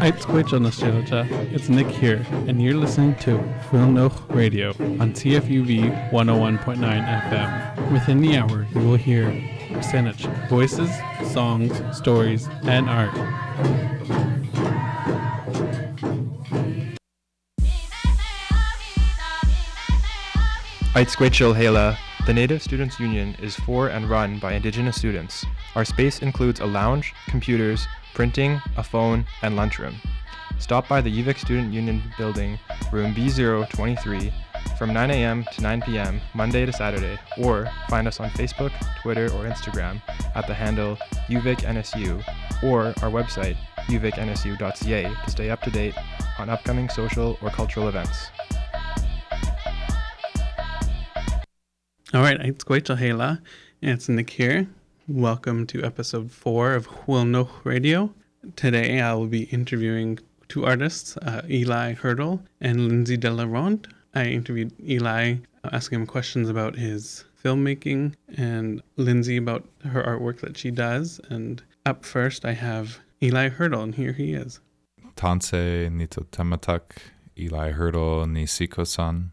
The Stilcha. It's Nick here, and you're listening to Wilnoch Radio on CFUV 101.9 FM. Within the hour, you will hear Saanich voices, songs, stories, and art. Eitsquetchil Hela, the Native Students Union is for and run by Indigenous students. Our space includes a lounge, computers, printing, a phone, and lunchroom. Stop by the UVic Student Union building, room B023, from 9 a.m. to 9 p.m., Monday to Saturday, or find us on Facebook, Twitter, or Instagram at the handle UVicNSU or our website, uvicnsu.ca, to stay up to date on upcoming social or cultural events. All right, it's Gwachel Hela. And it's Nick here. Welcome to episode four of Wilnoch Radio. Today I will be interviewing two artists, uh, Eli Hurdle and Lindsay Delaronde. I interviewed Eli, uh, asking him questions about his filmmaking, and Lindsay about her artwork that she does. And up first, I have Eli Hurdle, and here he is. Tanse nito tematak Eli Hurdle ni Siko-san.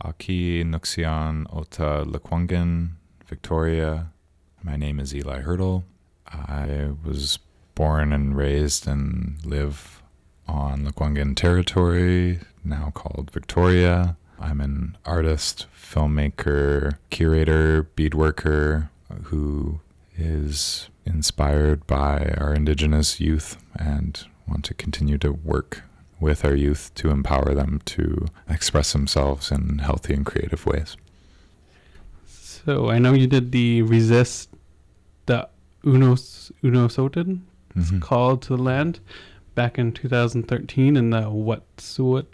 Aki Nuxian Ota Lekwungen, Victoria. My name is Eli Hurdle. I was born and raised and live on Lekwungen territory, now called Victoria. I'm an artist, filmmaker, curator, beadworker who is inspired by our indigenous youth and want to continue to work with our youth to empower them to express themselves in healthy and creative ways. So I know you did the Resist, Unos Unistoten, it's Mhm. called to the land, back in 2013 in the Wet'suwet,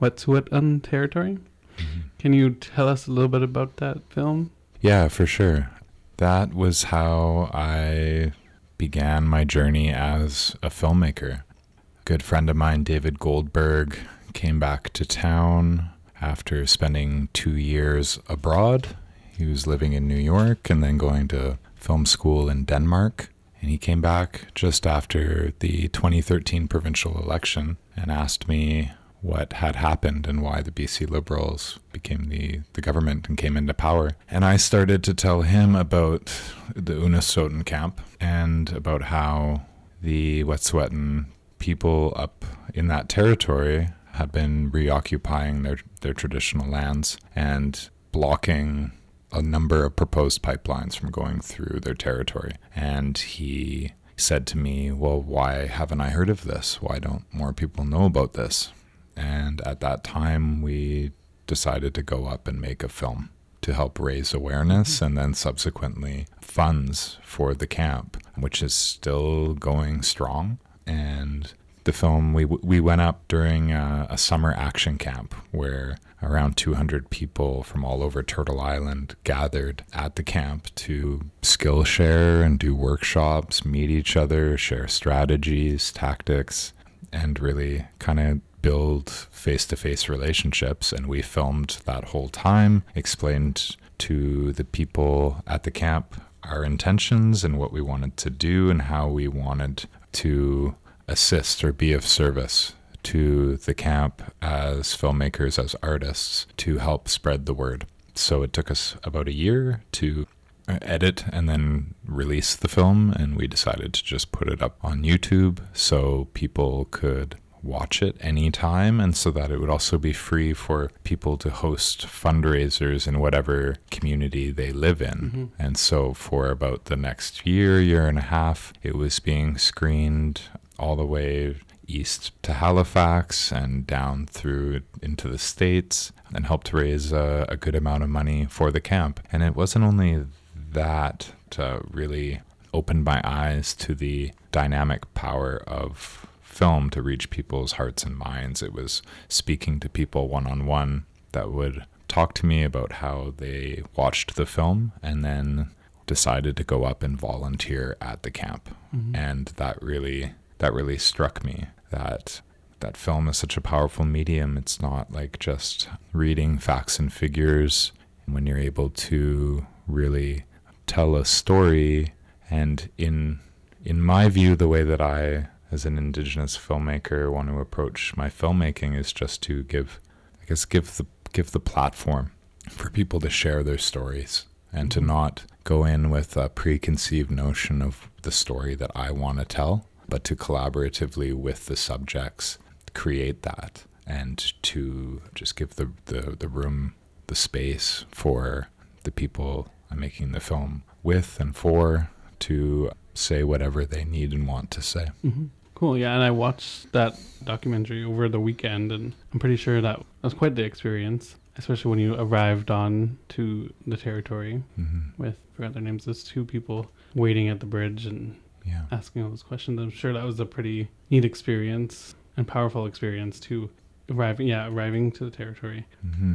Wet'suwet'en territory. Mhm. Can you tell us a little bit about that film? Yeah, for sure. That was how I began my journey as a filmmaker. A good friend of mine, David Goldberg, came back to town after spending two years abroad. He was living in New York and then going to film school in Denmark. And he came back just after the 2013 provincial election and asked me what had happened and why the BC Liberals became the, the government and came into power. And I started to tell him about the Unistoten camp and about how the Wet'suwet'en people up in that territory had been reoccupying their, their traditional lands and blocking a number of proposed pipelines from going through their territory. And he said to me, Well, why haven't I heard of this? Why don't more people know about this? And at that time, we decided to go up and make a film to help raise awareness mm-hmm. and then subsequently funds for the camp, which is still going strong. And the film, we, we went up during a, a summer action camp where around 200 people from all over Turtle Island gathered at the camp to skill share and do workshops, meet each other, share strategies, tactics, and really kind of build face to face relationships. And we filmed that whole time, explained to the people at the camp our intentions and what we wanted to do and how we wanted to assist or be of service to the camp as filmmakers, as artists, to help spread the word. So it took us about a year to edit and then release the film, and we decided to just put it up on YouTube so people could watch it anytime and so that it would also be free for people to host fundraisers in whatever community they live in. Mm-hmm. And so for about the next year, year and a half, it was being screened all the way east to Halifax and down through into the States and helped raise a, a good amount of money for the camp. And it wasn't only that to really open my eyes to the dynamic power of film to reach people's hearts and minds. It was speaking to people one on one that would talk to me about how they watched the film and then decided to go up and volunteer at the camp. Mm-hmm. And that really that really struck me that that film is such a powerful medium. It's not like just reading facts and figures. When you're able to really tell a story and in in my view the way that I as an indigenous filmmaker want to approach my filmmaking is just to give I guess give the give the platform for people to share their stories and to mm-hmm. not go in with a preconceived notion of the story that I want to tell, but to collaboratively with the subjects create that and to just give the, the, the room, the space for the people I'm making the film with and for to say whatever they need and want to say. Mm-hmm. Cool. Yeah, and I watched that documentary over the weekend, and I'm pretty sure that was quite the experience, especially when you arrived on to the territory Mm-hmm. with I forgot their names. There's two people waiting at the bridge and Yeah. asking all those questions. I'm sure that was a pretty neat experience and powerful experience to Arriving, yeah, arriving to the territory. Mm-hmm.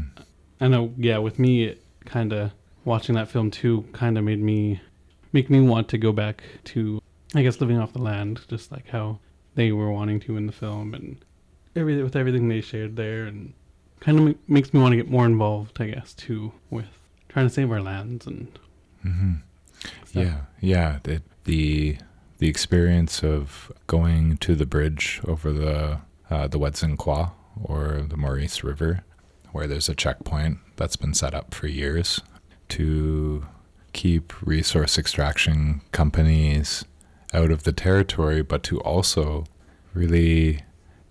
I know, yeah, with me, it kind of watching that film too kind of made me make me want to go back to, I guess, living off the land, just like how they were wanting to in the film, and everything with everything they shared there, and kind of ma- makes me want to get more involved, I guess, too, with trying to save our lands and Mm-hmm. Yeah, yeah. The, the the experience of going to the bridge over the uh, the Wedzin Kwa or the Morice River, where there's a checkpoint that's been set up for years to keep resource extraction companies out of the territory, but to also really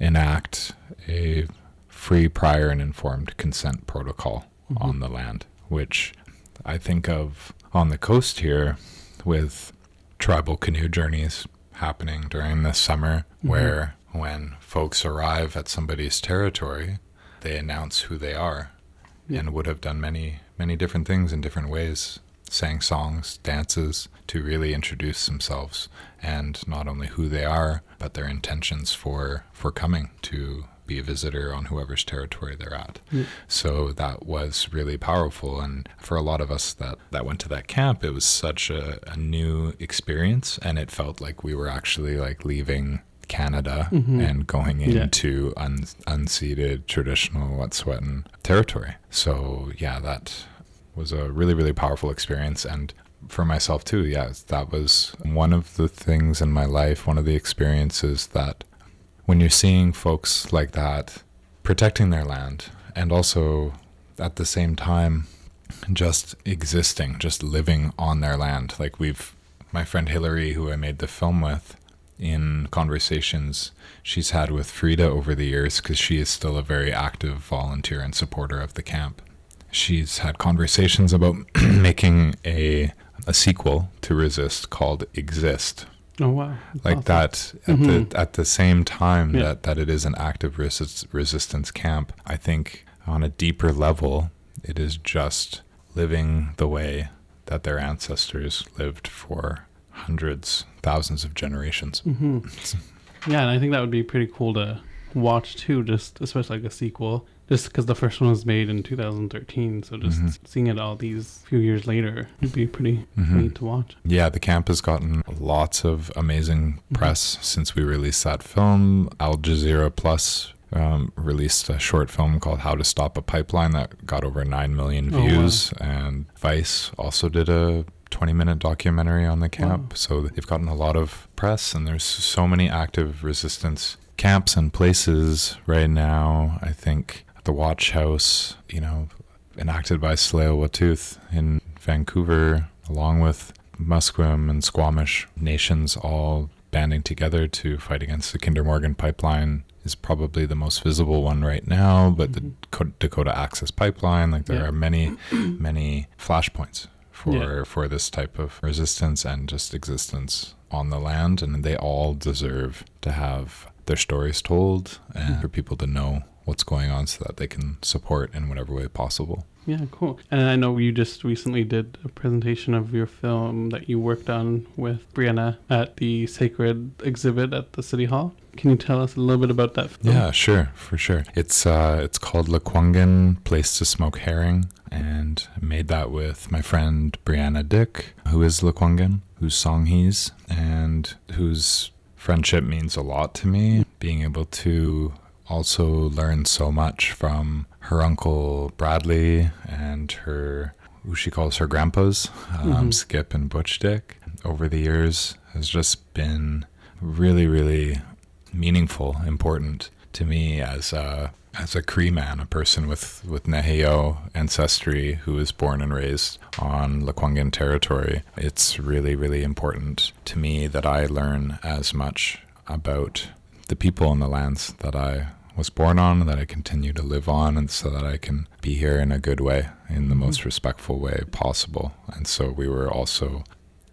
enact a free, prior, and informed consent protocol Mhm. on the land, which I think of on the coast here with tribal canoe journeys happening during the summer, Mhm. where when folks arrive at somebody's territory, they announce who they are Yeah. and would have done many, many different things in different ways, sang songs, dances to really introduce themselves and not only who they are, but their intentions for, for coming to be a visitor on whoever's territory they're at. Yeah. So that was really powerful. And for a lot of us that, that went to that camp, it was such a, a new experience. And it felt like we were actually like leaving Canada Mhm. and going Yeah. into un, unceded traditional Wet'suwet'en territory. So yeah, that was a really, really powerful experience. And for myself too, yeah, that was one of the things in my life, one of the experiences that when you're seeing folks like that protecting their land and also at the same time just existing, just living on their land. Like we've, my friend Hillary, who I made the film with, in conversations she's had with Frida over the years, because she is still a very active volunteer and supporter of the camp. She's had conversations about making a a sequel to Resist called Exist, Oh wow. That's like awesome. that at Mhm. the at the same time Yeah. that that it is an active resist, resistance camp i think on a deeper level it is just living the way that their ancestors lived for hundreds thousands of generations hmm Yeah, and I think that would be pretty cool to watch too, just especially like a sequel, just because the first one was made in 2013. So just Mhm. seeing it all these few years later would be pretty Mhm. neat to watch. yeah the camp has gotten lots of amazing press since we released that film al jazeera plus um, released a short film called How to Stop a Pipeline that got over 9 million Oh, wow. views. And Vice also did a 20 minute documentary on the camp. Wow. So they've gotten a lot of press, and there's so many active resistance camps and places right now. I think the Watch House, you know, enacted by Tsleil-Waututh in Vancouver, along with Musqueam and Squamish nations all banding together to fight against the Kinder Morgan pipeline is probably the most visible one right now. But Mhm. the Dakota, Access Pipeline, like there Yeah. are many, many flashpoints for Yeah. for this type of resistance and just existence on the land, and they all deserve to have their stories told and Mhm. for people to know what's going on so that they can support in whatever way possible. Yeah, cool. And I know you just recently did a presentation of your film that you worked on with Brianna at the Sacred exhibit at the City Hall. Can you tell us a little bit about that film? Yeah, sure, for sure. It's uh, it's called Lekwungen Place to Smoke Herring, and I made that with my friend Brianna Dick, who is Lekwungen, whose song he's, and whose friendship means a lot to me. Being able to also learned so much from her uncle Bradley and her who she calls her grandpas, um, Mhm. Skip and Butch Dick, over the years has just been really, really meaningful, important to me as a as a Cree man, a person with with Neheo ancestry who was born and raised on Lekwungen territory. It's really really important to me that I learn as much about the people and the lands that I was born on, that I continue to live on, and so that I can be here in a good way, in the most respectful way possible. And so we were also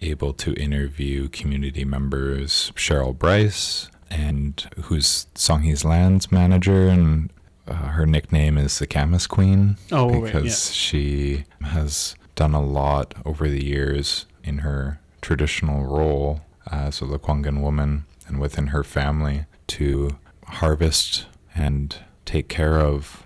able to interview community members Cheryl Bryce, and who's Songhees Lands manager, and uh, her nickname is the Camas Queen Oh, right, because yeah. she has done a lot over the years in her traditional role as a Lekwungen woman and within her family to harvest and take care of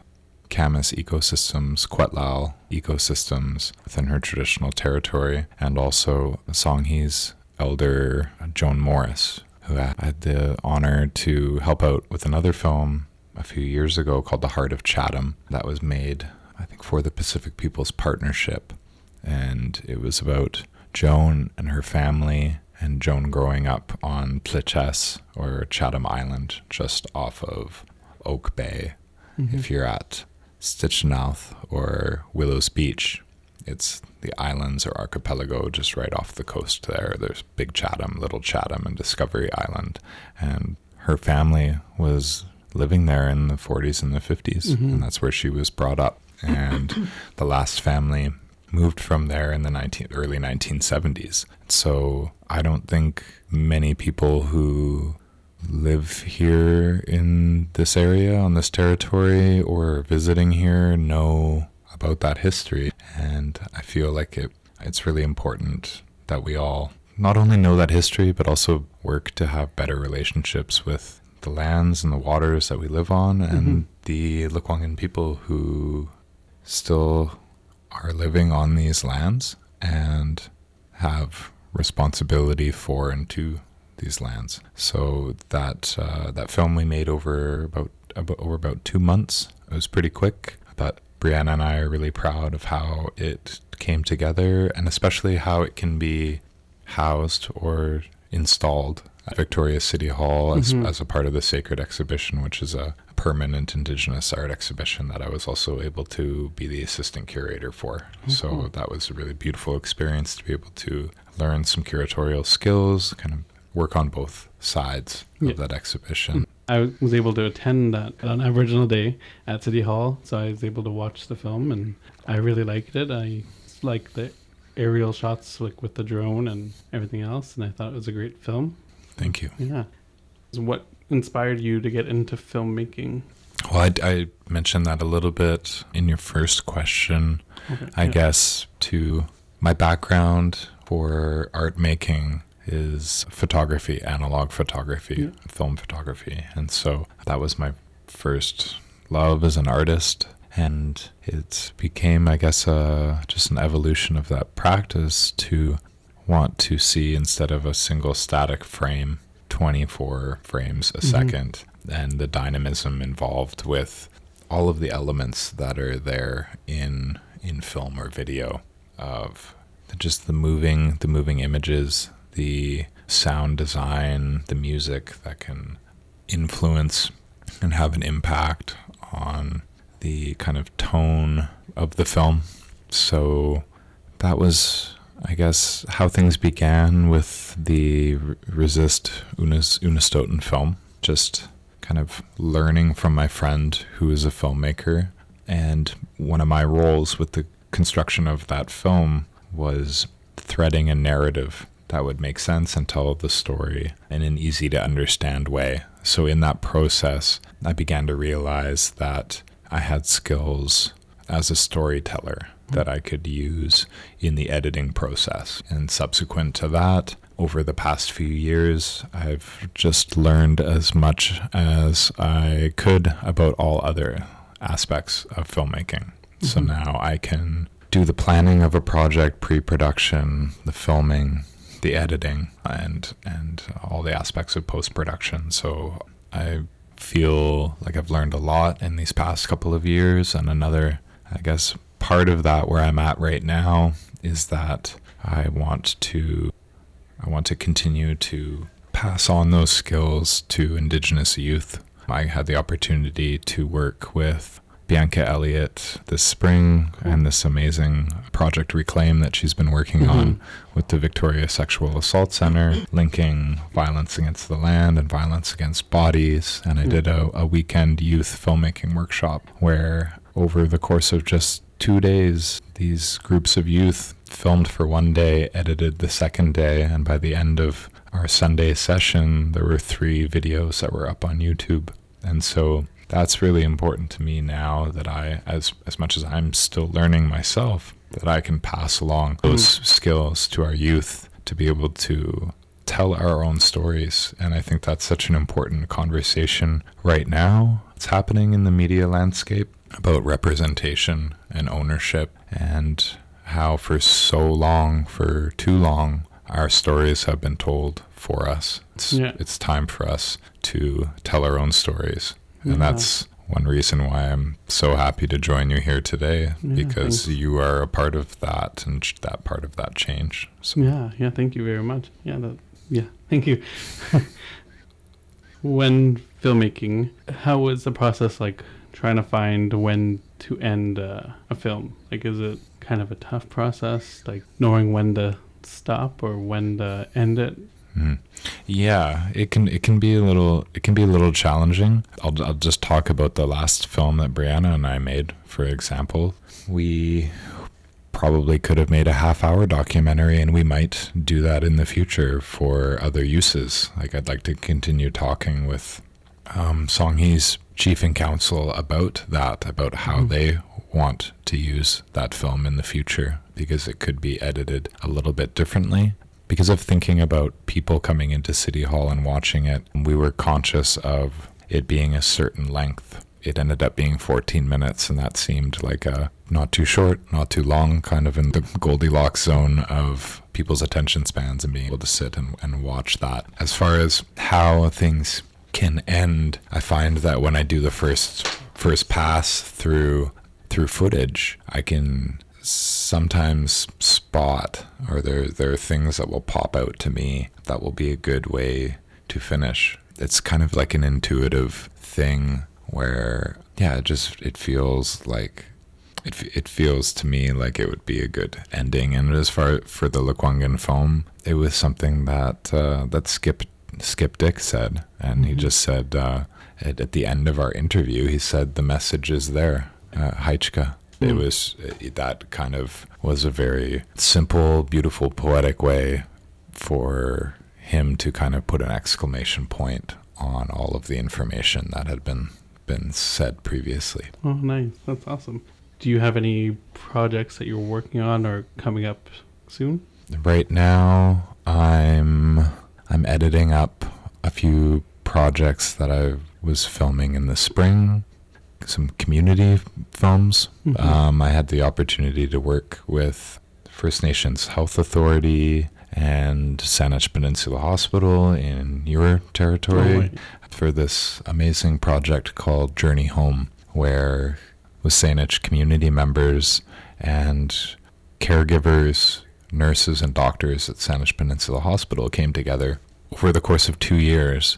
Camas ecosystems, Quetlal ecosystems within her traditional territory, and also Songhees elder Joan Morris, who I had the honor to help out with another film a few years ago called The Heart of Chatham that was made, I think, for the Pacific Peoples Partnership. And it was about Joan and her family and Joan growing up on Pliches or Chatham Island, just off of Oak Bay. If mm-hmm. you're at Stitchnouth or Willows Beach, it's the islands or archipelago just right off the coast there. There's Big Chatham, Little Chatham, and Discovery Island. And her family was living there in the 40s and the 50s, and mm-hmm. that's where she was brought up. And the last family moved from there in the 19, early 1970s. So I don't think many people who live here in this area on this territory or visiting here know about that history. And I feel like it it's really important that we all not only know that history but also work to have better relationships with the lands and the waters that we live on mm-hmm. and the Lekwungen people who still are living on these lands and have responsibility for and to these lands. So that uh, that film we made over about, about over about two months. It was pretty quick, but Brianna and I are really proud of how it came together, and especially how it can be housed or installed at Victoria City Hall as, Mhm. as a part of the Sacred Exhibition, which is a permanent Indigenous art exhibition that I was also able to be the assistant curator for. So that was a really beautiful experience to be able to learn some curatorial skills, kind of work on both sides Yeah. of that exhibition. I was able to attend that on Aboriginal Day at City Hall, so I was able to watch the film, and I really liked it. I liked the aerial shots, like with the drone and everything else, and I thought it was a great film. Thank you. Yeah. What inspired you to get into filmmaking? Well, I, I mentioned that a little bit in your first question. Okay, I yeah. guess to my background for art making is photography, analog photography, Yeah. film photography. And so that was my first love as an artist. And it became, I guess, uh, just an evolution of that practice to want to see instead of a single static frame, 24 frames a Mhm. second, and the dynamism involved with all of the elements that are there in in film or video of just the moving the moving images the sound design the music that can influence and have an impact on the kind of tone of the film so that was I guess how things began with the Resist Unis, Unistoten film. Just kind of learning from my friend who is a filmmaker. And one of my roles with the construction of that film was threading a narrative that would make sense and tell the story in an easy to understand way. So, in that process, I began to realize that I had skills as a storyteller that I could use in the editing process. And subsequent to that, over the past few years, I've just learned as much as I could about all other aspects of filmmaking. So Mhm. now I can do the planning of a project, pre-production, the filming, the editing, and and all the aspects of post-production. So I feel like I've learned a lot in these past couple of years, and another, I guess, part of that where I'm at right now is that I want to I want to continue to pass on those skills to Indigenous youth. I had the opportunity to work with Bianca Elliott this spring and this amazing project Reclaim that she's been working on mm-hmm. with the Victoria Sexual Assault Center, linking violence against the land and violence against bodies. And I did a, a weekend youth filmmaking workshop where, over the course of just two days, these groups of youth filmed for one day, edited the second day, and by the end of our Sunday session, there were three videos that were up on YouTube. And so that's really important to me now that I, as as much as I'm still learning myself, that I can pass along those mm. skills to our youth to be able to tell our own stories. And I think that's such an important conversation right now. It's happening in the media landscape about representation and ownership and how for so long, for too long, our stories have been told for us. It's, Yeah. it's time for us to tell our own stories. And Yeah. that's one reason why I'm so happy to join you here today Yeah, because thanks. you are a part of that and ch- that part of that change. So Yeah, yeah, thank you very much. Yeah, that, yeah, thank you. when filmmaking, how was the process like trying to find when to end uh, a film? Like, is it kind of a tough process, like knowing when to stop or when to end it? Mm. Yeah, it can it can be a little it can be a little challenging. I'll I'll just talk about the last film that Brianna and I made, for example. We probably could have made a half hour documentary and we might do that in the future for other uses. Like I'd like to continue talking with um, Songhee's chief and council about that, about how Mhm. they want to use that film in the future because it could be edited a little bit differently. Because of thinking about people coming into City Hall and watching it, we were conscious of it being a certain length. It ended up being 14 minutes, and that seemed like a not too short, not too long, kind of in the Goldilocks zone of people's attention spans and being able to sit and, and watch that. As far as how things can end, I find that when I do the first first pass through through footage, I can sometimes spot or there there are things that will pop out to me that will be a good way to finish. It's kind of like an intuitive thing where yeah, it just it feels like it, it feels to me like it would be a good ending. And as far for the Lekwungen foam, it was something that uh, that Skip Skip Dick said, and he Mhm. just said uh, at, at the end of our interview, he said the message is there, uh, Heichka. It Mm. was it, that kind of was a very simple, beautiful, poetic way for him to kind of put an exclamation point on all of the information that had been been said previously. Oh, nice. That's awesome. Do you have any projects that you're working on or coming up soon? Right now, I'm I'm editing up a few projects that I was filming in the spring, some community films. Mhm. Um, I had the opportunity to work with First Nations Health Authority and Saanich Peninsula Hospital in your territory Oh, for this amazing project called Journey Home, where with Saanich community members and caregivers, nurses, and doctors at Saanich Peninsula Hospital came together over the course of two years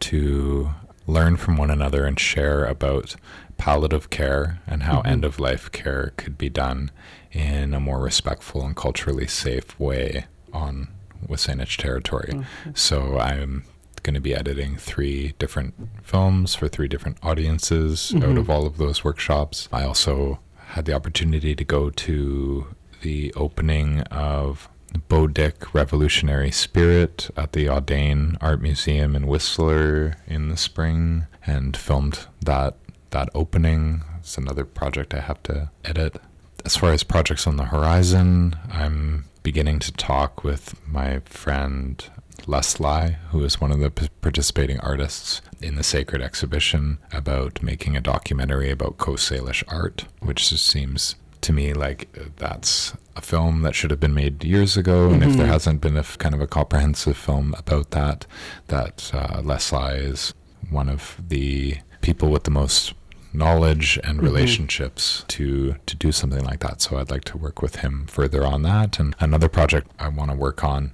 to learn from one another and share about palliative care and how Mhm. end of life care could be done in a more respectful and culturally safe way on Wasanich territory. Oh, So I'm going to be editing three different films for three different audiences out Mhm. of all of those workshops. I also had the opportunity to go to the opening of Beau Revolutionary Spirit at the Audain Art Museum in Whistler in the spring and filmed that that opening. It's another project I have to edit. As far as projects on the horizon, I'm beginning to talk with my friend Leslie, who is one of the p- participating artists in the Sacred Exhibition, about making a documentary about Coast Salish art, which seems to me like that's a film that should have been made years ago. And if there Mhm. hasn't been a f- kind of a comprehensive film about that, that uh, Leslie is one of the people with the most knowledge and Mhm. relationships to to do something like that. So I'd like to work with him further on that. And another project I want to work on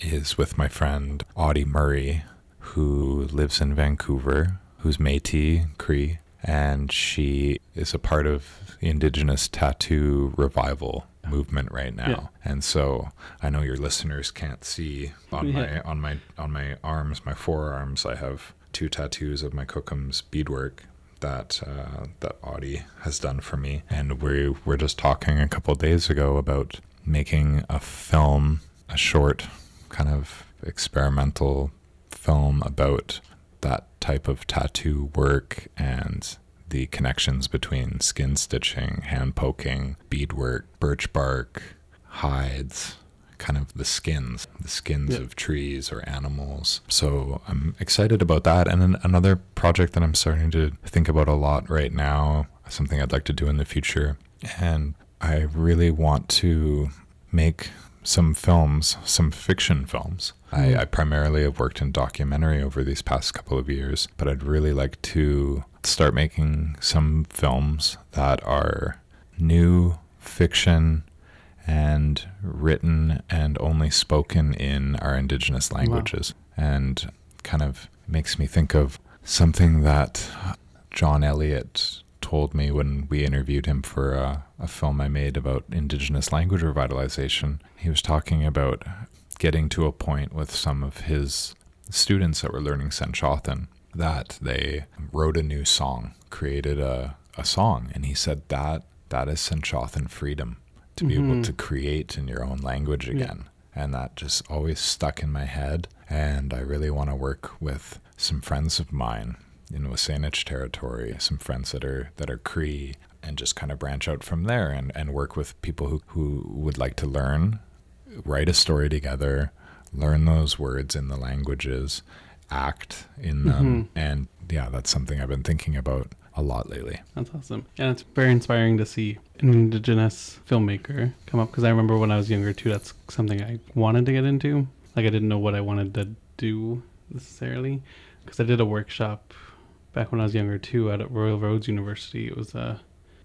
is with my friend Audie Murray, who lives in Vancouver, who's Metis Cree, and she is a part of the Indigenous tattoo revival movement right now. Yeah. And so I know your listeners can't see on Yeah. my on my on my arms, my forearms, I have two tattoos of my Kokum's beadwork that uh, that Audie has done for me. And we were just talking a couple of days ago about making a film, a short kind of experimental film about that type of tattoo work and the connections between skin stitching, hand poking, beadwork, birch bark, hides, kind of the skins, the skins Yeah. of trees or animals. So I'm excited about that. And then another project that I'm starting to think about a lot right now, something I'd like to do in the future. And I really want to make some films, some fiction films. I, hmm. I primarily have worked in documentary over these past couple of years, but I'd really like to start making some films that are new fiction and written and only spoken in our indigenous languages. And kind of makes me think of something that John Elliott told me when we interviewed him for a, a film I made about indigenous language revitalization. He was talking about getting to a point with some of his students that were learning Senchothan that they wrote a new song, created a, a song, and he said that that is Senchothan freedom to be able mm-hmm. to create in your own language again. And that just always stuck in my head. And I really want to work with some friends of mine in Wasanich territory, some friends that are that are Cree, and just kind of branch out from there and, and work with people who, who would like to learn, write a story together, learn those words in the languages, act in them. Mm-hmm. And yeah, that's something I've been thinking about a lot lately. That's awesome. And it's very inspiring to see an Indigenous filmmaker come up because I remember when I was younger too, that's something I wanted to get into. Like, I didn't know what I wanted to do necessarily because I did a workshop back when I was younger too at Royal Roads University. It was a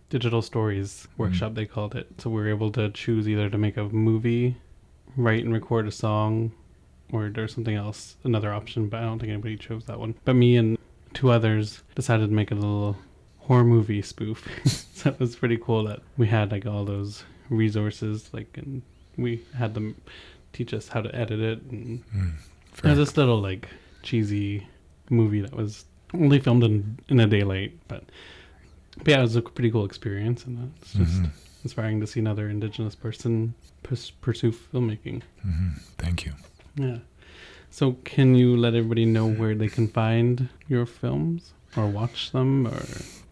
digital stories hmm. workshop, they called it. So we were able to choose either to make a movie, write and record a song, or there's something else, another option, but I don't think anybody chose that one. But me and two others decided to make a little horror movie spoof. so it was pretty cool that we had like all those resources, like, and we had them teach us how to edit it. And hmm. it was this little like cheesy movie that was only filmed in in a daylight, but, but yeah, it was a pretty cool experience, and it's just Mhm. inspiring to see another Indigenous person pers- pursue filmmaking. Mhm. Thank you. Yeah. So, can you let everybody know where they can find your films or watch them? Or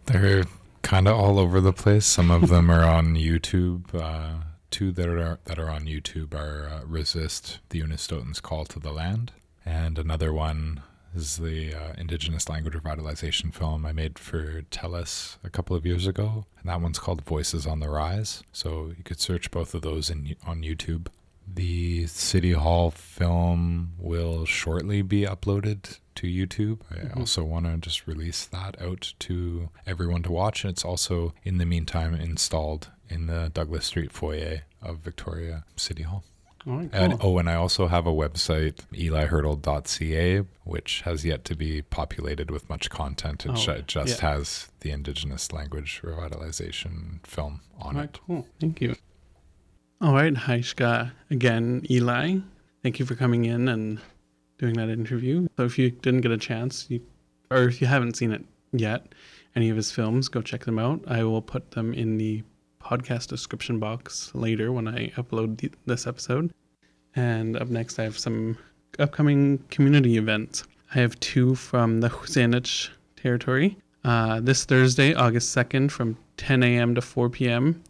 They're kind of all over the place. Some of them are on YouTube. Uh, two that are that are on YouTube are uh, "Resist the Unistoten's Call to the Land," and another one is the uh, Indigenous Language Revitalization film I made for TELUS a couple of years ago, and that one's called "Voices on the Rise." So you could search both of those in on YouTube. The City Hall film will shortly be uploaded to YouTube. I Mhm. also want to just release that out to everyone to watch. And it's also, in the meantime, installed in the Douglas Street foyer of Victoria City Hall. Right, cool. And, oh, and I also have a website, elihurdle.ca, which has yet to be populated with much content. It Oh, ju- just yeah. has the Indigenous language revitalization film on all it. cool. Thank you. All right, hi Shka again, Eli. Thank you for coming in and doing that interview. So, if you didn't get a chance, you, or if you haven't seen it yet, any of his films, go check them out. I will put them in the podcast description box later when I upload the, this episode. And up next, I have some upcoming community events. I have two from the Husanich territory. Uh, this Thursday, August 2nd, from 10 a.m. to 4 p.m.,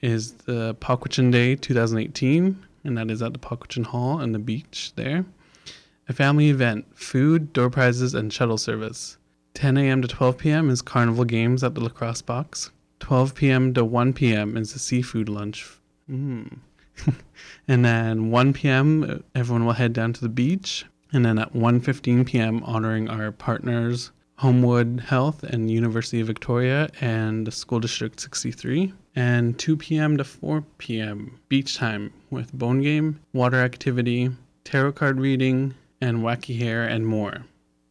is the Pauquachin Day 2018, and that is at the Pauquachin Hall and the beach there. A family event, food, door prizes, and shuttle service. 10 a.m. to 12 p.m. is carnival games at the lacrosse box. 12 p.m. to 1 p.m. is the seafood lunch. Mm. and then 1 p.m. everyone will head down to the beach. And then at 1:15 p.m. honoring our partners Homewood Health and University of Victoria and School District 63. And 2 p.m. to 4 p.m. beach time with bone game, water activity, tarot card reading, and wacky hair and more.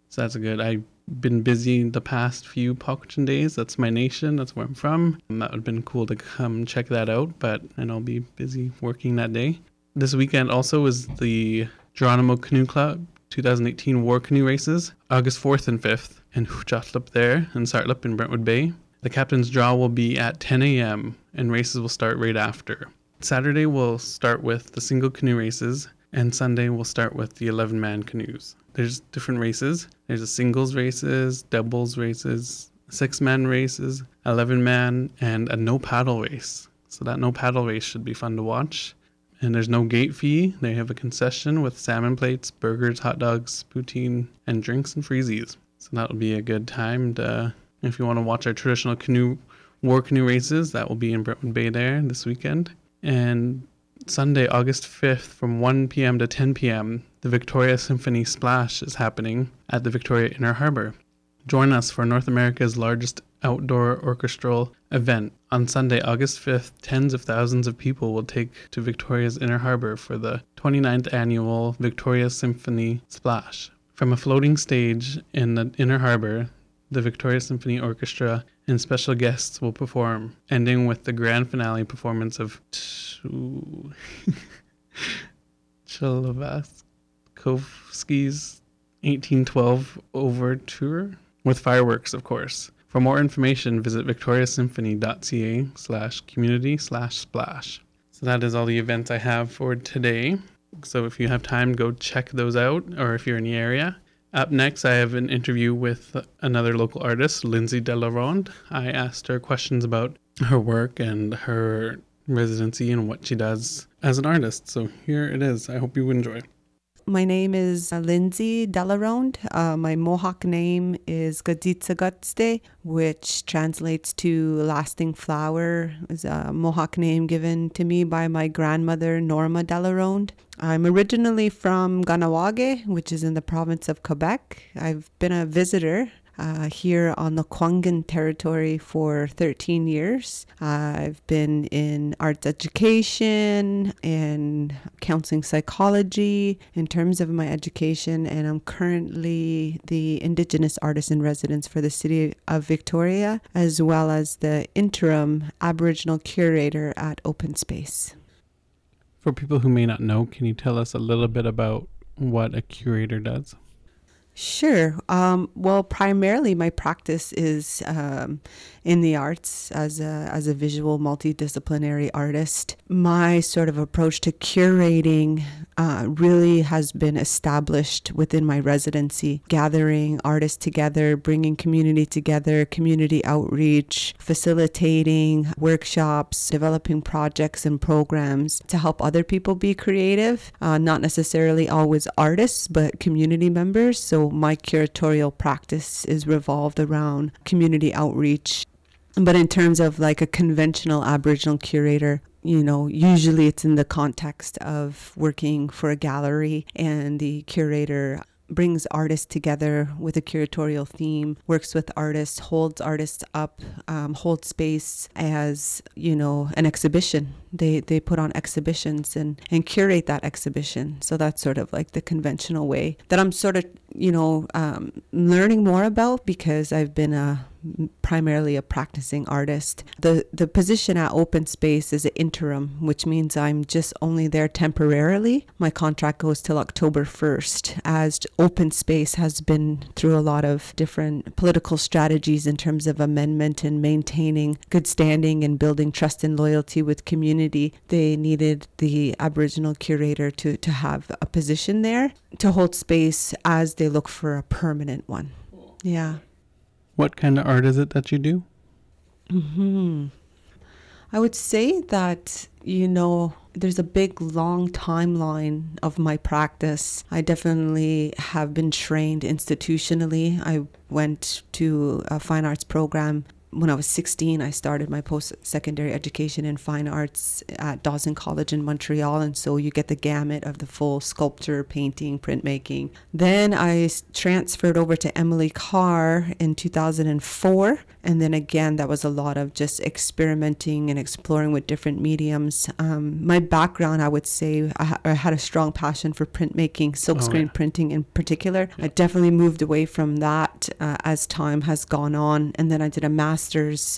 So that's a good. I've been busy the past few Pauquachin days. That's my nation. That's where I'm from. And that would have been cool to come check that out, but know I'll be busy working that day. This weekend also is the Geronimo Canoe Club 2018 War Canoe Races, August 4th and 5th in Huchatlip there and Tsartlip in Brentwood Bay. The captain's draw will be at 10 a.m. and races will start right after. Saturday will start with the single canoe races and Sunday we'll start with the 11 man canoes. There's different races. There's a singles races, doubles races, six man races, 11 man, and a no paddle race. So that no paddle race should be fun to watch. And there's no gate fee. They have a concession with salmon plates, burgers, hot dogs, poutine, and drinks and freezies. So that'll be a good time to, if you want to watch our traditional canoe war canoe races, that will be in Brentwood Bay there this weekend. And Sunday, August 5th, from 1 p.m. to 10 p.m., the Victoria Symphony Splash is happening at the Victoria Inner Harbor. Join us for North America's largest outdoor orchestral event. On Sunday, August 5th, tens of thousands of people will take to Victoria's Inner Harbor for the 29th annual Victoria Symphony Splash. From a floating stage in the Inner Harbor, the Victoria Symphony Orchestra and special guests will perform, ending with the grand finale performance of Tchaikovsky's 1812 Overture with fireworks, of course. For more information, visit victoriasymphony.ca slash community slash splash. So that is all the events I have for today. So if you have time, go check those out, or if you're in the area. Up next, I have an interview with another local artist, Lindsay Delaronde. I asked her questions about her work and her residency and what she does as an artist. So here it is. I hope you enjoy. My name is Lindsay Delaronde. Uh, my Mohawk name is Gaditsagutste, which translates to lasting flower. It's a Mohawk name given to me by my grandmother, Norma Delaronde. I'm originally from Kahnawake, which is in the province of Quebec. I've been a visitor uh, here on the Kwangan territory for 13 years. I've been in arts education and counseling psychology in terms of my education, and I'm currently the Indigenous Artist in Residence for the City of Victoria, as well as the interim Aboriginal curator at Open Space. For people who may not know, can you tell us a little bit about what a curator does? Sure. Um, well, primarily my practice is um, in the arts as a, as a visual multidisciplinary artist. My sort of approach to curating uh, really has been established within my residency, gathering artists together, bringing community together, community outreach, facilitating workshops, developing projects and programs to help other people be creative, uh, not necessarily always artists, but community members. So my curatorial practice is revolved around community outreach. But in terms of like a conventional Aboriginal curator, you know, usually it's in the context of working for a gallery and the curator brings artists together with a curatorial theme, works with artists, holds artists up, um, holds space as you know an exhibition. They they put on exhibitions and and curate that exhibition. So that's sort of like the conventional way that I'm sort of you know um, learning more about because I've been a primarily a practicing artist. The the position at Open Space is an interim, which means I'm just only there temporarily. My contract goes till October 1st as Open Space has been through a lot of different political strategies in terms of amendment and maintaining good standing and building trust and loyalty with community. They needed the Aboriginal curator to to have a position there to hold space as they look for a permanent one. Yeah. What kind of art is it that you do? Hmm. I would say that you know there's a big long timeline of my practice. I definitely have been trained institutionally. I went to a fine arts program when I was 16, I started my post secondary education in fine arts at Dawson College in Montreal. And so you get the gamut of the full sculpture, painting, printmaking. Then I transferred over to Emily Carr in 2004. And then again, that was a lot of just experimenting and exploring with different mediums. Um, my background, I would say, I, ha- I, had a strong passion for printmaking, silkscreen oh, yeah. printing in particular. Yeah. I definitely moved away from that uh, as time has gone on. And then I did a master's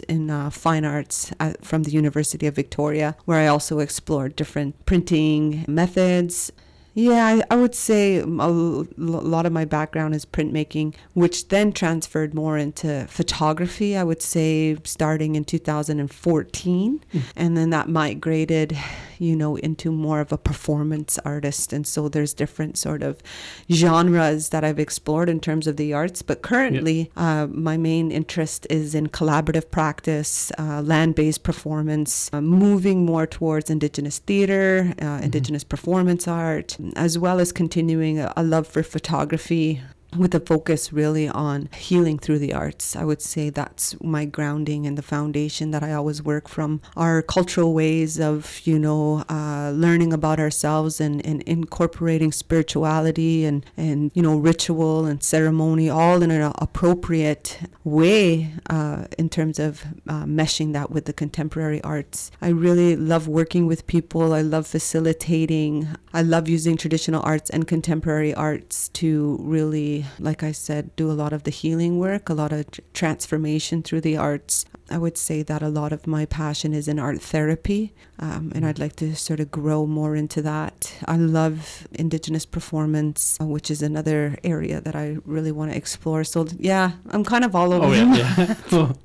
in uh, fine arts at, from the University of Victoria, where I also explored different printing methods yeah, I, I would say a lot of my background is printmaking, which then transferred more into photography. I would say starting in 2014, mm. and then that migrated, you know, into more of a performance artist. And so there's different sort of genres that I've explored in terms of the arts. But currently, uh, my main interest is in collaborative practice, uh, land-based performance, uh, moving more towards Indigenous theater, uh, mm-hmm. Indigenous performance art as well as continuing a, a love for photography with a focus really on healing through the arts. I would say that's my grounding and the foundation that I always work from. Our cultural ways of, you know, uh, learning about ourselves and, and incorporating spirituality and, and, you know, ritual and ceremony all in an appropriate way uh, in terms of uh, meshing that with the contemporary arts. I really love working with people. I love facilitating. I love using traditional arts and contemporary arts to really like I said, do a lot of the healing work, a lot of transformation through the arts. I would say that a lot of my passion is in art therapy, um, and I'd like to sort of grow more into that. I love Indigenous performance, uh, which is another area that I really want to explore. So, yeah, I'm kind of all over. Oh, yeah. yeah.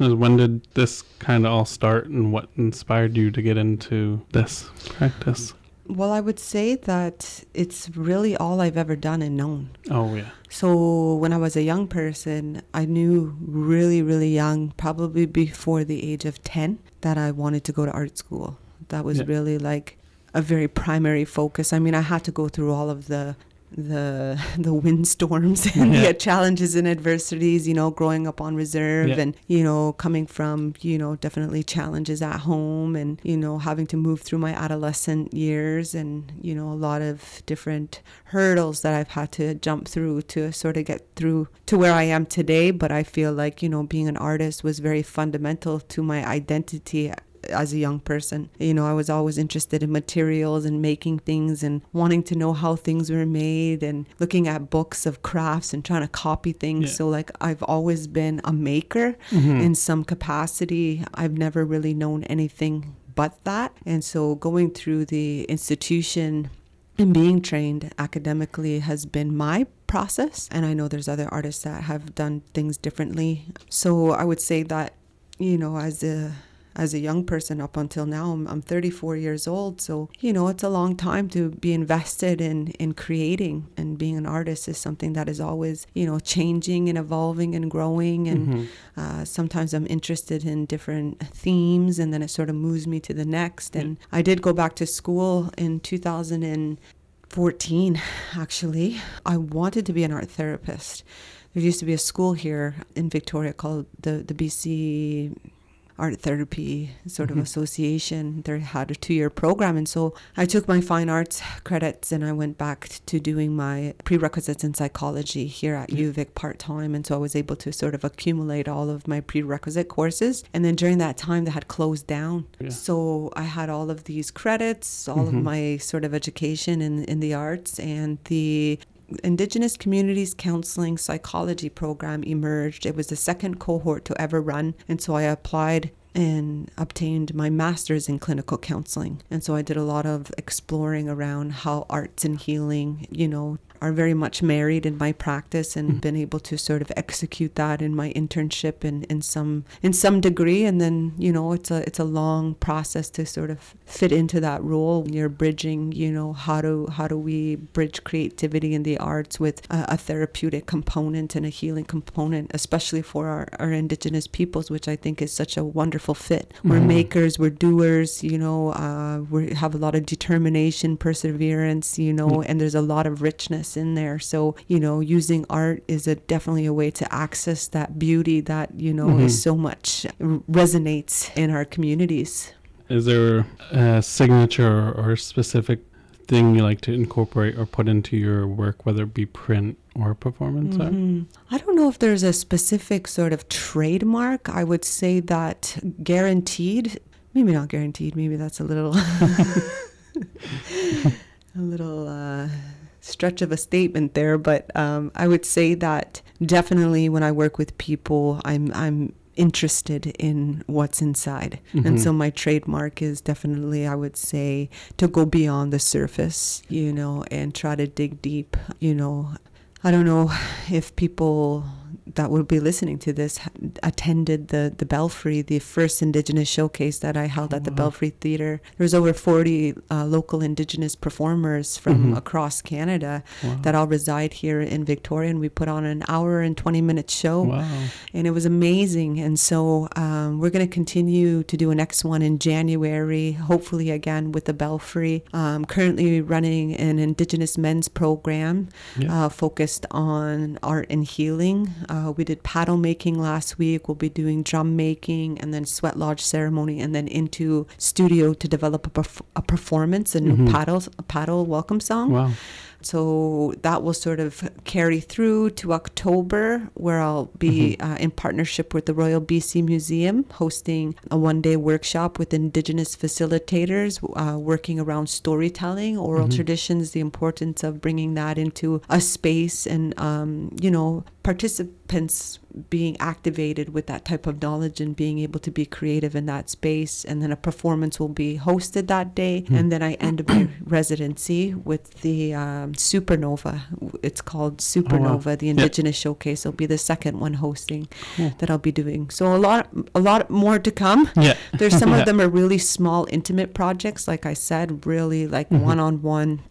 when did this kind of all start and what inspired you to get into this practice? Well, I would say that it's really all I've ever done and known. Oh, yeah. So when I was a young person, I knew really, really young, probably before the age of 10, that I wanted to go to art school. That was yeah. really like a very primary focus. I mean, I had to go through all of the the the windstorms and yeah. the challenges and adversities you know growing up on reserve yeah. and you know coming from you know definitely challenges at home and you know having to move through my adolescent years and you know a lot of different hurdles that I've had to jump through to sort of get through to where I am today but I feel like you know being an artist was very fundamental to my identity as a young person. You know, I was always interested in materials and making things and wanting to know how things were made and looking at books of crafts and trying to copy things. Yeah. So, like, I've always been a maker mm-hmm. in some capacity. I've never really known anything but that. And so, going through the institution and being trained academically has been my process. And I know there's other artists that have done things differently. So, I would say that, you know, as a as a young person up until now. I'm, I'm 34 years old, so you know it's a long time to be invested in in creating and being an artist is something that is always you know changing and evolving and growing. And mm-hmm. uh, sometimes I'm interested in different themes, and then it sort of moves me to the next. And I did go back to school in 2014. Actually, I wanted to be an art therapist. There used to be a school here in Victoria called the the BC art therapy sort mm-hmm. of association. They had a two year program. And so I took my fine arts credits and I went back to doing my prerequisites in psychology here at mm-hmm. UVic part time. And so I was able to sort of accumulate all of my prerequisite courses. And then during that time, they had closed down. Yeah. So I had all of these credits, all mm-hmm. of my sort of education in, in the arts and the Indigenous Communities Counseling Psychology program emerged. It was the second cohort to ever run. And so I applied and obtained my master's in clinical counseling. And so I did a lot of exploring around how arts and healing, you know, are very much married in my practice and mm. been able to sort of execute that in my internship in, in some in some degree and then you know it's a it's a long process to sort of fit into that role you're bridging you know how do how do we bridge creativity in the arts with a, a therapeutic component and a healing component especially for our, our indigenous peoples which I think is such a wonderful fit mm. we're makers we're doers you know uh, we have a lot of determination perseverance you know mm. and there's a lot of richness in there. So, you know, using art is a definitely a way to access that beauty that, you know, Mhm. is so much resonates in our communities. Is there a signature or specific thing you like to incorporate or put into your work, whether it be print or performance art? Mhm. I don't know if there's a specific sort of trademark. I would say that guaranteed, maybe not guaranteed, maybe that's a little a little uh, stretch of a statement there, but um, I would say that definitely when I work with people, I'm I'm interested in what's inside. Mhm. And so my trademark is definitely, I would say, to go beyond the surface, you know, and try to dig deep, you know. I don't know if people that will be listening to this attended the, the Belfry, the first Indigenous showcase that I held at the Wow. Belfry Theatre. There was over 40 uh, local Indigenous performers from Mhm. across Canada Wow. that all reside here in Victoria, and we put on an hour and 20 minute show wow. and it was amazing. And so um, we're going to continue to do a next one in January, hopefully again with the Belfry. Um, currently running an Indigenous men's program Yeah. uh, focused on art and healing. Uh, we did paddle making last week. We'll be doing drum making and then sweat lodge ceremony, and then into studio to develop a, perf- a performance, a new Mhm. paddle a paddle welcome song. Wow. So that will sort of carry through to October, where I'll be uh, in partnership with the Royal BC Museum, hosting a one day workshop with Indigenous facilitators uh, working around storytelling, oral Mhm. traditions, the importance of bringing that into a space, and, um, you know, participants being activated with that type of knowledge and being able to be creative in that space. And then a performance will be hosted that day. Hmm. And then I end my residency with the um, Supernova. It's called Supernova, the Indigenous Showcase. It'll be the second one hosting that I'll be doing. So a lot, a lot more to come. Yeah. There's some Yeah. of them are really small, intimate projects. Like I said, really like one on one.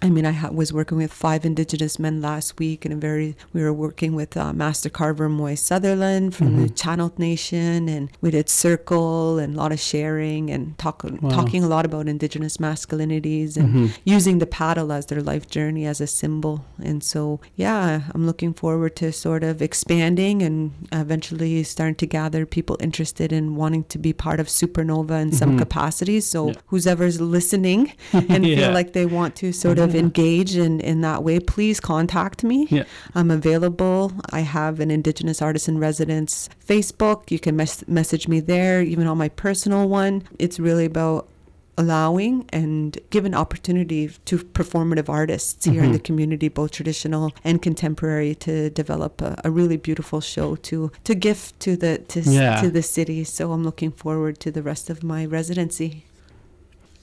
I mean, I ha- was working with five Indigenous men last week, and a very we were working with uh, Master Carver Moy Sutherland from the Mhm. Channel Nation, and we did circle and a lot of sharing and talk, Wow. talking a lot about Indigenous masculinities and Mhm. using the paddle as their life journey as a symbol. And so, yeah, I'm looking forward to sort of expanding and eventually starting to gather people interested in wanting to be part of Supernova in some Mhm. capacity. So, Yeah. who's ever's listening and Yeah. feel like they want to sort of Yeah. engage in, in that way, please contact me. Yeah. I'm available. I have an Indigenous Artist in Residence Facebook. You can mes- message me there, even on my personal one. It's really about allowing and giving opportunity to performative artists here in Mhm. the community, both traditional and contemporary, to develop a, a really beautiful show to to gift to the to, Yeah. to the city. So I'm looking forward to the rest of my residency.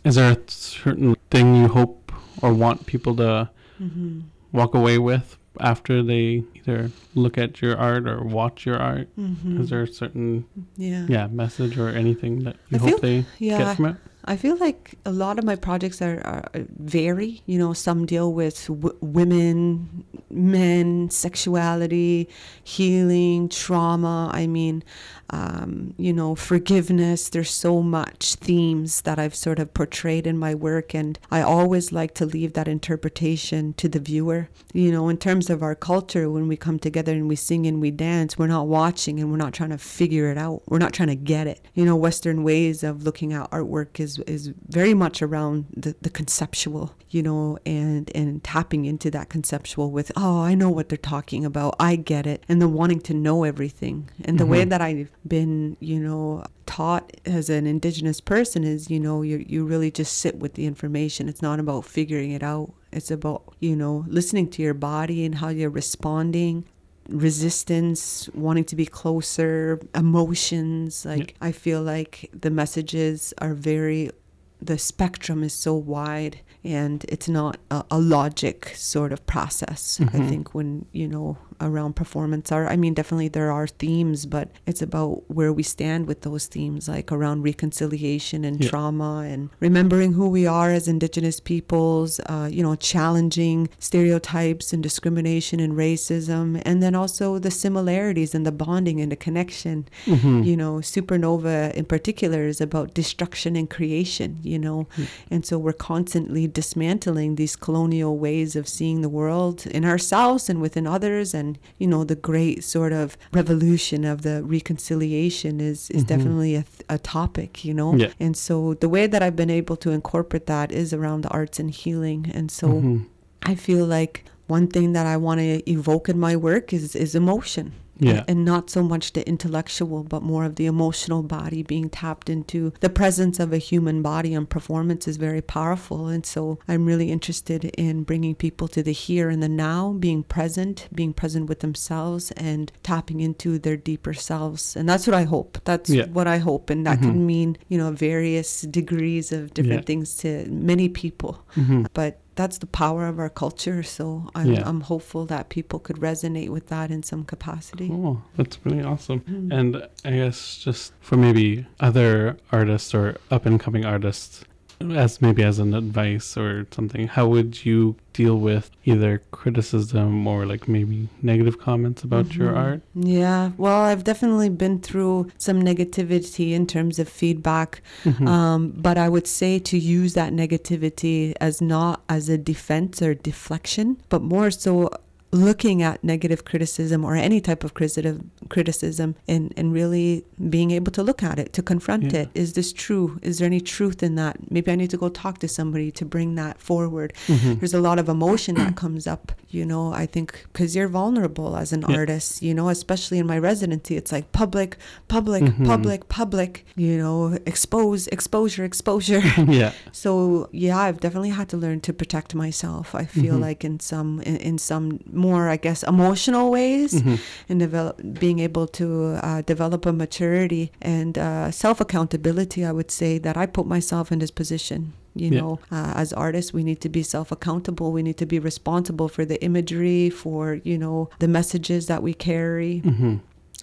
Is there a certain thing you hope or want people to Mm-hmm. walk away with after they either look at your art or watch your art? Mm-hmm. Is there a certain yeah. yeah message or anything that you I hope feel- they Yeah. get from it? I feel like a lot of my projects are, are vary. You know, some deal with w- women, men, sexuality, healing, trauma. I mean, um, you know, forgiveness. There's so much themes that I've sort of portrayed in my work, and I always like to leave that interpretation to the viewer. You know, in terms of our culture, when we come together and we sing and we dance, we're not watching and we're not trying to figure it out. We're not trying to get it. You know, Western ways of looking at artwork is is very much around the, the conceptual. You know, and and tapping into that conceptual with, oh, I know what they're talking about. I get it, and the wanting to know everything. And the way Mhm. that I've been, you know, taught as an indigenous person is, you know, you you really just sit with the information. It's not about figuring it out. It's about, you know, listening to your body and how you're responding resistance wanting to be closer emotions like i feel like the messages are very the spectrum is so wide and it's not a, a logic sort of process i Mhm. think when you know around performance art i mean definitely there are themes but it's about where we stand with those themes like around reconciliation and Yeah. trauma and remembering who we are as indigenous peoples uh, you know challenging stereotypes and discrimination and racism and then also the similarities and the bonding and the connection Mhm. you know supernova in particular is about destruction and creation you know Mm. and so we're constantly dismantling these colonial ways of seeing the world in ourselves and within others and you know the great sort of revolution of the reconciliation is is Mhm. definitely a, th- a topic you know Yeah. and so the way that i've been able to incorporate that is around the arts and healing and so Mhm. i feel like one thing that i want to evoke in my work is is emotion Yeah. and not so much the intellectual, but more of the emotional body being tapped into. The presence of a human body and performance is very powerful. And so I'm really interested in bringing people to the here and the now, being present, being present with themselves, and tapping into their deeper selves. And that's what I hope. That's Yeah. what I hope. And that Mhm. can mean, you know, various degrees of different Yeah. things to many people Mhm. but that's the power of our culture. So I'm, Yeah. I'm hopeful that people could resonate with that in some capacity. Cool. That's really awesome. Mhm. And I guess just for maybe other artists or up and coming artists, as maybe as an advice or something, how would you deal with either criticism or like maybe negative comments about your Mhm. art? Yeah, well, I've definitely been through some negativity in terms of feedback, Mhm. um, but I would say to use that negativity as not as a defense or deflection, but more so looking at negative criticism or any type of criticism criticism and, and really being able to look at it to confront Yeah. it is this true is there any truth in that maybe i need to go talk to somebody to bring that forward Mhm. there's a lot of emotion that comes up you know i think because you're vulnerable as an Yeah. artist you know especially in my residency it's like public public Mhm. public public you know expose exposure exposure yeah. so yeah i've definitely had to learn to protect myself i feel Mhm. like in some in, in some more i guess emotional ways Mhm. and develop being able to uh, develop a maturity and uh, self accountability. I would say that I put myself in this position. You Yeah. know, uh, as artists, we need to be self accountable. We need to be responsible for the imagery, for you know the messages that we carry Mhm.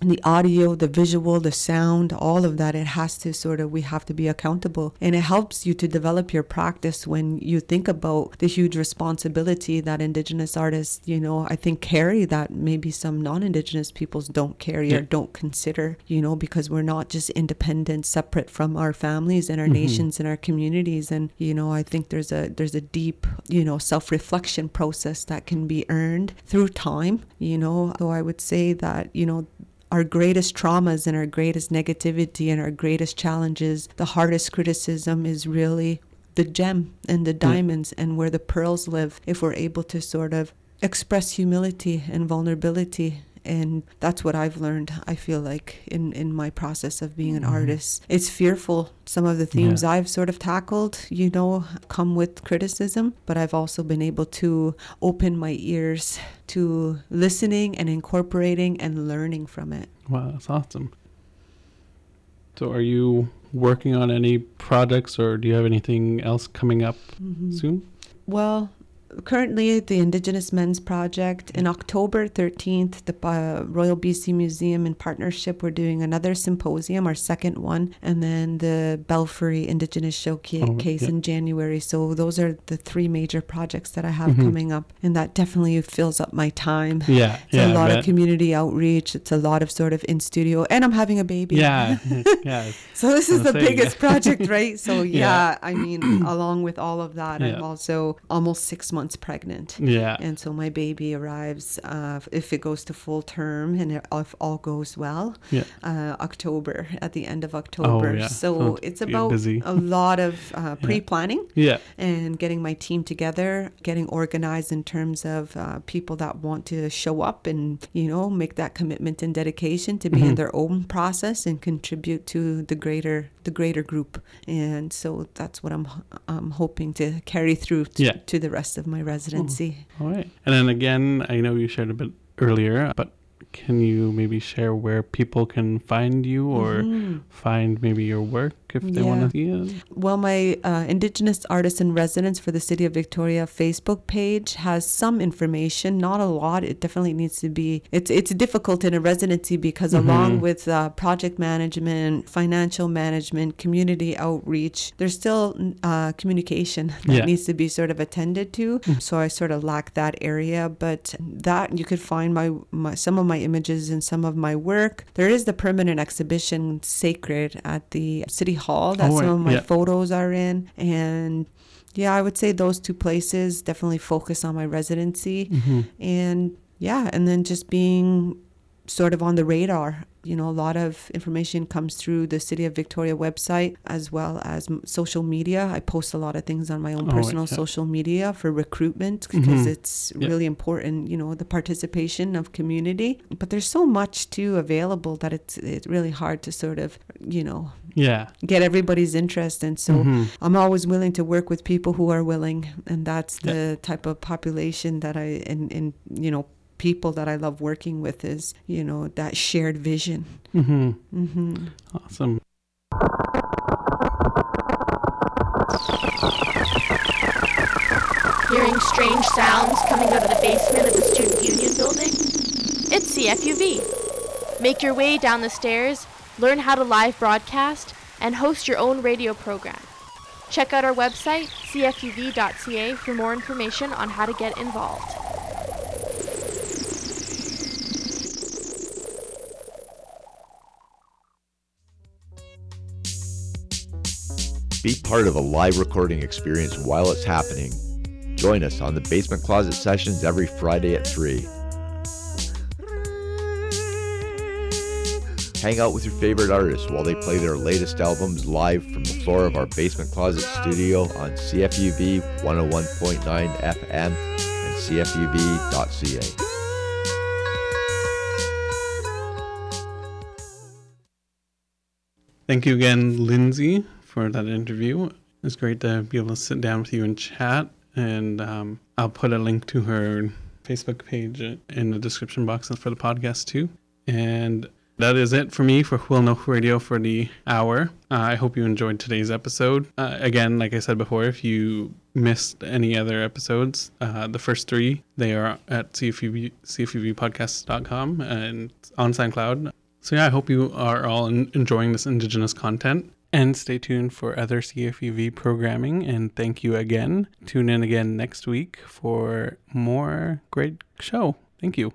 The audio, the visual, the sound, all of that, it has to sort of, we have to be accountable. And it helps you to develop your practice when you think about the huge responsibility that Indigenous artists, you know, I think carry that maybe some non Indigenous peoples don't carry Yeah. or don't consider, you know, because we're not just independent, separate from our families and our Mhm. nations and our communities. And, you know, I think there's a, there's a deep, you know, self reflection process that can be earned through time, you know. So I would say that, you know, our greatest traumas and our greatest negativity and our greatest challenges, the hardest criticism is really the gem and the mm. diamonds and where the pearls live if we're able to sort of express humility and vulnerability and that's what I've learned I feel like in in my process of being an Mhm. artist it's fearful some of the themes I've sort of tackled you know come with criticism but I've also been able to open my ears to listening and incorporating and learning from it Wow, that's awesome. So, are you working on any projects, or do you have anything else coming up soon? Well, currently the Indigenous Men's Project in October 13th, the uh, Royal BC Museum in partnership, we're doing another symposium, our second one, and then the Belfry Indigenous Showcase Oh, yeah. in January. So those are the three major projects that I have Mhm. coming up, and that definitely fills up my time. Yeah, It's yeah, a lot of community outreach. It's a lot of sort of in studio, and I'm having a baby. Yeah, yeah, So this is the say, biggest yeah. project, right? So Yeah. yeah, I mean, along with all of that. I'm also almost six months pregnant. yeah. And so my baby arrives, uh, if it goes to full term and it, if all goes well, Yeah. uh, October, at the end of October. Oh, yeah. So it's about busy. a lot of uh, pre planning Yeah. and getting my team together, getting organized in terms of uh, people that want to show up and, you know, make that commitment and dedication to be in Mhm. their own process and contribute to the greater the greater group. And so that's what I'm I'm hoping to carry through to, Yeah. to the rest of my residency. All right. And then again, I know you shared a bit earlier, but can you maybe share where people can find you or Mhm. find maybe your work if they want to see it? Well, my uh, Indigenous Artists in Residence for the City of Victoria Facebook page has some information, not a lot. It definitely needs to be. It's it's difficult in a residency because Mhm. along with uh, project management, financial management, community outreach, there's still uh, communication that Yeah. needs to be sort of attended to. So I sort of lack that area, but that you could find my, my some of my images and some of my work. There is the permanent exhibition Sacred at the City Hall that Oh, some of my Yeah. photos are in and yeah, I would say those two places definitely focus on my residency. Mm-hmm. And yeah, and then just being sort of on the radar. You know, a lot of information comes through the City of Victoria website as well as social media. I post a lot of things on my own Oh, personal yeah. social media for recruitment because Mhm. it's Yeah. really important, you know, the participation of community. But there's so much too available that it's it's really hard to sort of, you know, Yeah. get everybody's interest and so Mhm. I'm always willing to work with people who are willing, and that's Yeah. the type of population that I and and you know people that I love working with is you know that shared vision. Mm-hmm. Mm-hmm. Awesome. Hearing strange sounds coming out of the basement of the Student Union building? It's CFUV. Make your way down the stairs, learn how to live broadcast, and host your own radio program. Check out our website, cfuv.ca, for more information on how to get involved. Be part of a live recording experience while it's happening. Join us on the Basement Closet Sessions every Friday at 3. Hang out with your favorite artists while they play their latest albums live from the floor of our Basement Closet studio on CFUV 101.9 FM and CFUV.ca. Thank you again, Lindsay, for that interview. It's great to be able to sit down with you and chat. And um, I'll put a link to her Facebook page in the description box for the podcast too. And that is it for me for Will Know Radio for the hour. Uh, I hope you enjoyed today's episode. Uh, again, like I said before, if you missed any other episodes, uh, the first three, they are at CFUV, CFUVpodcasts.com and on SoundCloud. So yeah, I hope you are all enjoying this Indigenous content. And stay tuned for other CFUV programming. And thank you again. Tune in again next week for more great show. Thank you.